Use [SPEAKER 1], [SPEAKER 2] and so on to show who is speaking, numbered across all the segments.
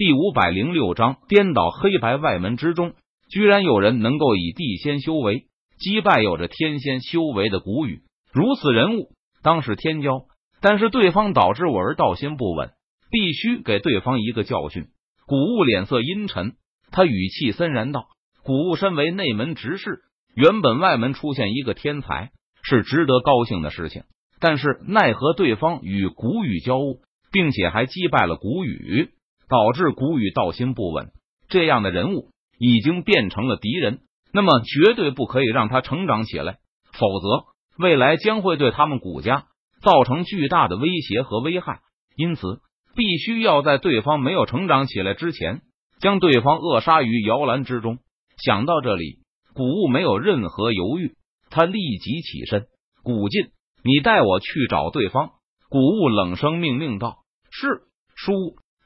[SPEAKER 1] 第五百零六章颠倒黑白外门之中，居然有人能够以地仙修为击败有着天仙修为的古雨，如此人物当是天骄。但是对方导致我儿道心不稳，必须给对方一个教训。古物脸色阴沉，他语气森然道：“古物身为内门执事，原本外门出现一个天才是值得高兴的事情，但是奈何对方与古雨交恶，并且还击败了古雨。”导致古雨道心不稳，这样的人物已经变成了敌人，那么绝对不可以让他成长起来，否则未来将会对他们古家造成巨大的威胁和危害。因此，必须要在对方没有成长起来之前，将对方扼杀于摇篮之中。想到这里，古物没有任何犹豫，他立即起身。古进，你带我去找对方。古物冷声命令道：“
[SPEAKER 2] 是，
[SPEAKER 1] 叔。”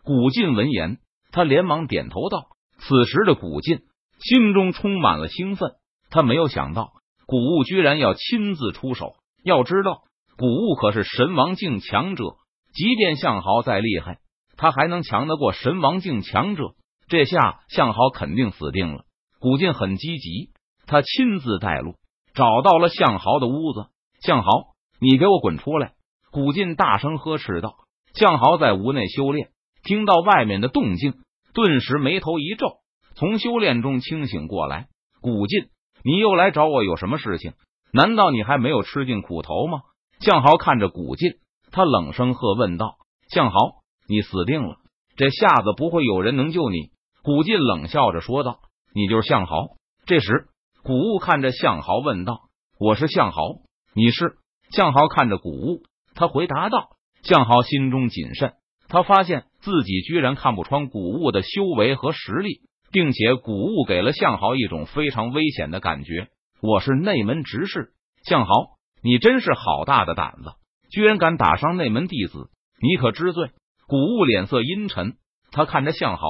[SPEAKER 1] 古晋闻言，他连忙点头道：“此时的古晋心中充满了兴奋，他没有想到古物居然要亲自出手。要知道，古物可是神王境强者，即便向豪再厉害，他还能强得过神王境强者？这下向豪肯定死定了。”古晋很积极，他亲自带路，找到了向豪的屋子。向豪，你给我滚出来！古晋大声呵斥道：“向豪在屋内修炼。”听到外面的动静，顿时眉头一皱，从修炼中清醒过来。古进，你又来找我有什么事情？难道你还没有吃尽苦头吗？向豪看着古进，他冷声喝问道：“向豪，你死定了！这下子不会有人能救你。”古进冷笑着说道：“你就是向豪。”这时，古物看着向豪问道：“我是向豪，你是？”向豪看着古物，他回答道：“向豪心中谨慎。”他发现自己居然看不穿古物的修为和实力，并且古物给了向豪一种非常危险的感觉。我是内门执事，向豪，你真是好大的胆子，居然敢打伤内门弟子，你可知罪？古物脸色阴沉，他看着向豪，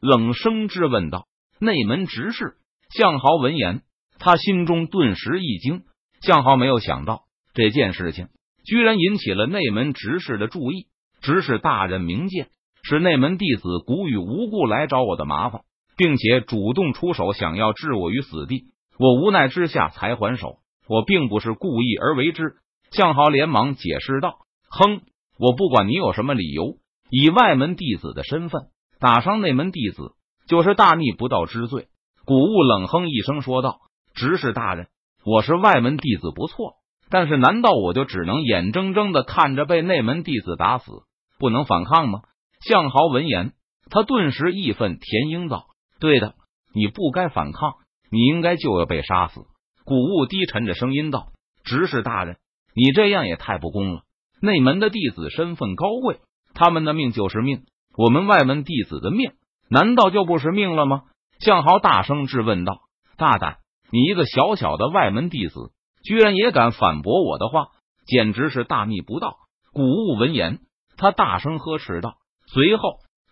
[SPEAKER 1] 冷声质问道：“内门执事？”向豪闻言，他心中顿时一惊。向豪没有想到这件事情居然引起了内门执事的注意。执事大人明鉴，是内门弟子古雨无故来找我的麻烦，并且主动出手，想要置我于死地。我无奈之下才还手，我并不是故意而为之。向豪连忙解释道：“哼，我不管你有什么理由，以外门弟子的身份打伤内门弟子，就是大逆不道之罪。”古物冷哼一声说道：“执事大人，我是外门弟子不错，但是难道我就只能眼睁睁的看着被内门弟子打死？”不能反抗吗？向豪闻言，他顿时义愤填膺道：“对的，你不该反抗，你应该就要被杀死。”古物低沉着声音道：“执事大人，你这样也太不公了。内门的弟子身份高贵，他们的命就是命，我们外门弟子的命难道就不是命了吗？”向豪大声质问道：“大胆！你一个小小的外门弟子，居然也敢反驳我的话，简直是大逆不道！”古物闻言。他大声呵斥道，随后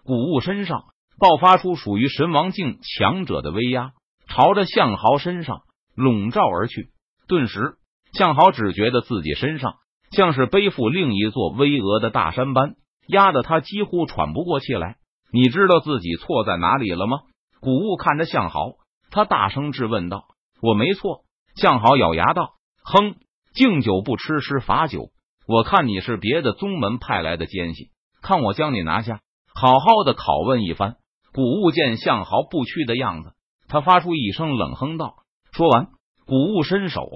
[SPEAKER 1] 古物身上爆发出属于神王境强者的威压，朝着向豪身上笼罩而去。顿时，向豪只觉得自己身上像是背负另一座巍峨的大山般，压得他几乎喘不过气来。你知道自己错在哪里了吗？古物看着向豪，他大声质问道：“我没错。”向豪咬牙道：“哼，敬酒不吃吃罚酒。”我看你是别的宗门派来的奸细，看我将你拿下，好好的拷问一番。古物见向豪不屈的样子，他发出一声冷哼道：“说完，古物伸手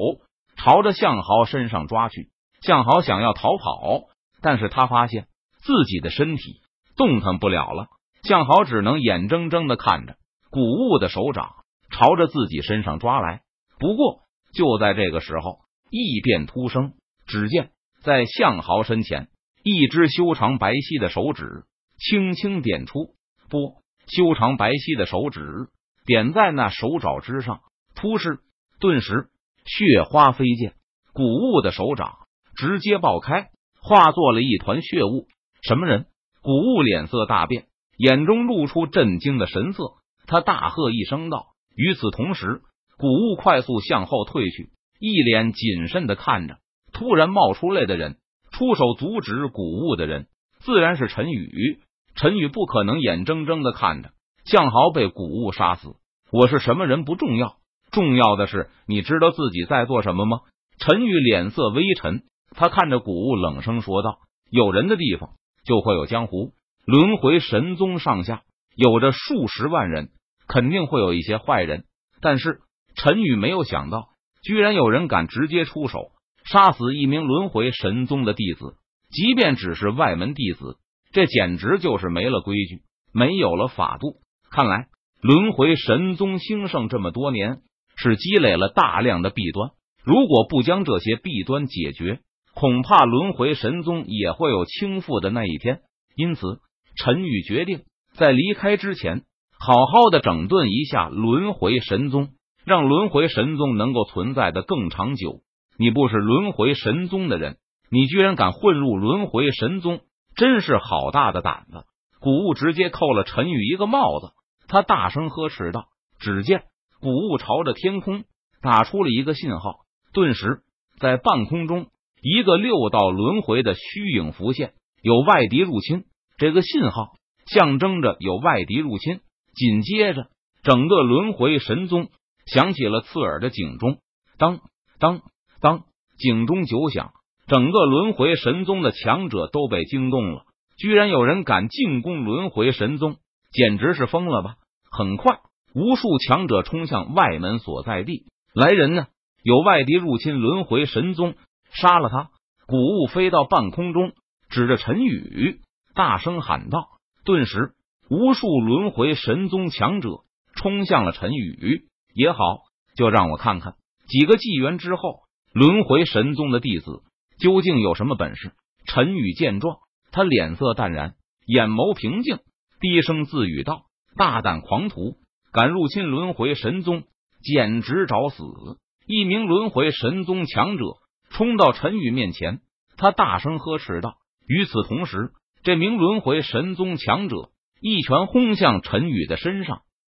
[SPEAKER 1] 朝着向豪身上抓去。向豪想要逃跑，但是他发现自己的身体动弹不了了。向豪只能眼睁睁的看着古物的手掌朝着自己身上抓来。不过就在这个时候，异变突生，只见。在向豪身前，一只修长白皙的手指轻轻点出，不，修长白皙的手指点在那手爪之上，突施，顿时血花飞溅，古物的手掌直接爆开，化作了一团血雾。什么人？古物脸色大变，眼中露出震惊的神色，他大喝一声道：“与此同时，古物快速向后退去，一脸谨慎的看着。”突然冒出来的人，出手阻止古物的人，自然是陈宇。陈宇不可能眼睁睁的看着向豪被古物杀死。我是什么人不重要，重要的是你知道自己在做什么吗？陈宇脸色微沉，他看着古物冷声说道：“有人的地方就会有江湖。轮回神宗上下有着数十万人，肯定会有一些坏人。但是陈宇没有想到，居然有人敢直接出手杀死一名轮回神宗的弟子，即便只是外门弟子。”这简直就是没了规矩，没有了法度。看来轮回神宗兴盛这么多年，是积累了大量的弊端。如果不将这些弊端解决，恐怕轮回神宗也会有倾覆的那一天。因此，陈宇决定在离开之前，好好的整顿一下轮回神宗，让轮回神宗能够存在的更长久。你不是轮回神宗的人，你居然敢混入轮回神宗！真是好大的胆子！古物直接扣了陈宇一个帽子，他大声呵斥道：“只见古物朝着天空打出了一个信号，顿时在半空中，一个六道轮回的虚影浮现，有外敌入侵。这个信号象征着有外敌入侵。紧接着，整个轮回神宗响起了刺耳的警钟，当当当，警钟九响。”整个轮回神宗的强者都被惊动了，居然有人敢进攻轮回神宗，简直是疯了吧！很快，无数强者冲向外门所在地。来人呢？有外敌入侵轮回神宗，杀了他！古物飞到半空中，指着陈宇，大声喊道。顿时，无数轮回神宗强者冲向了陈宇。也好，就让我看看几个纪元之后，轮回神宗的弟子。究竟有什么本事？陈宇见状，他脸色淡然，眼眸平静，低声自语道：“大胆狂徒，敢入侵轮回神宗，简直找死！”一名轮回神宗强者冲到陈宇面前，他大声呵斥道。与此同时，这名轮回神宗强者一拳轰向陈宇的身上。